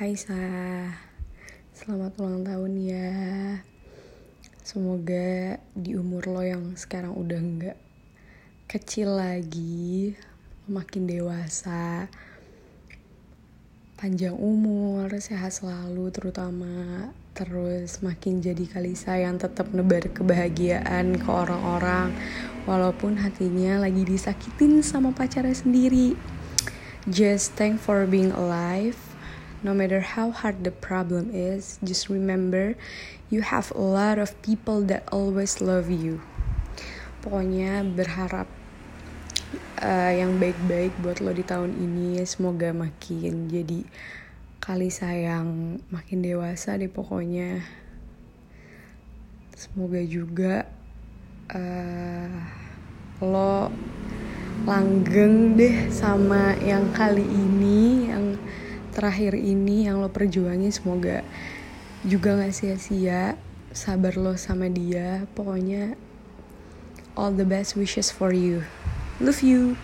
Hai Sa, selamat ulang tahun ya. Semoga di umur lo yang sekarang udah nggak kecil lagi, makin dewasa, panjang umur, sehat selalu terutama, terus makin jadi Kalisa yang tetap nebar kebahagiaan ke orang-orang, walaupun hatinya lagi disakitin sama pacarnya sendiri. Just thank for being alive. No matter how hard the problem is, just remember you have a lot of people that always love you. Pokoknya berharap uh, yang baik-baik buat lo di tahun ini. Semoga makin jadi kali sayang, makin dewasa deh pokoknya. Semoga juga uh, lo langgeng deh sama yang kali ini, yang terakhir ini yang lo perjuangin semoga juga gak sia-sia. Sabar lo sama dia. Pokoknya all the best wishes for you. Love you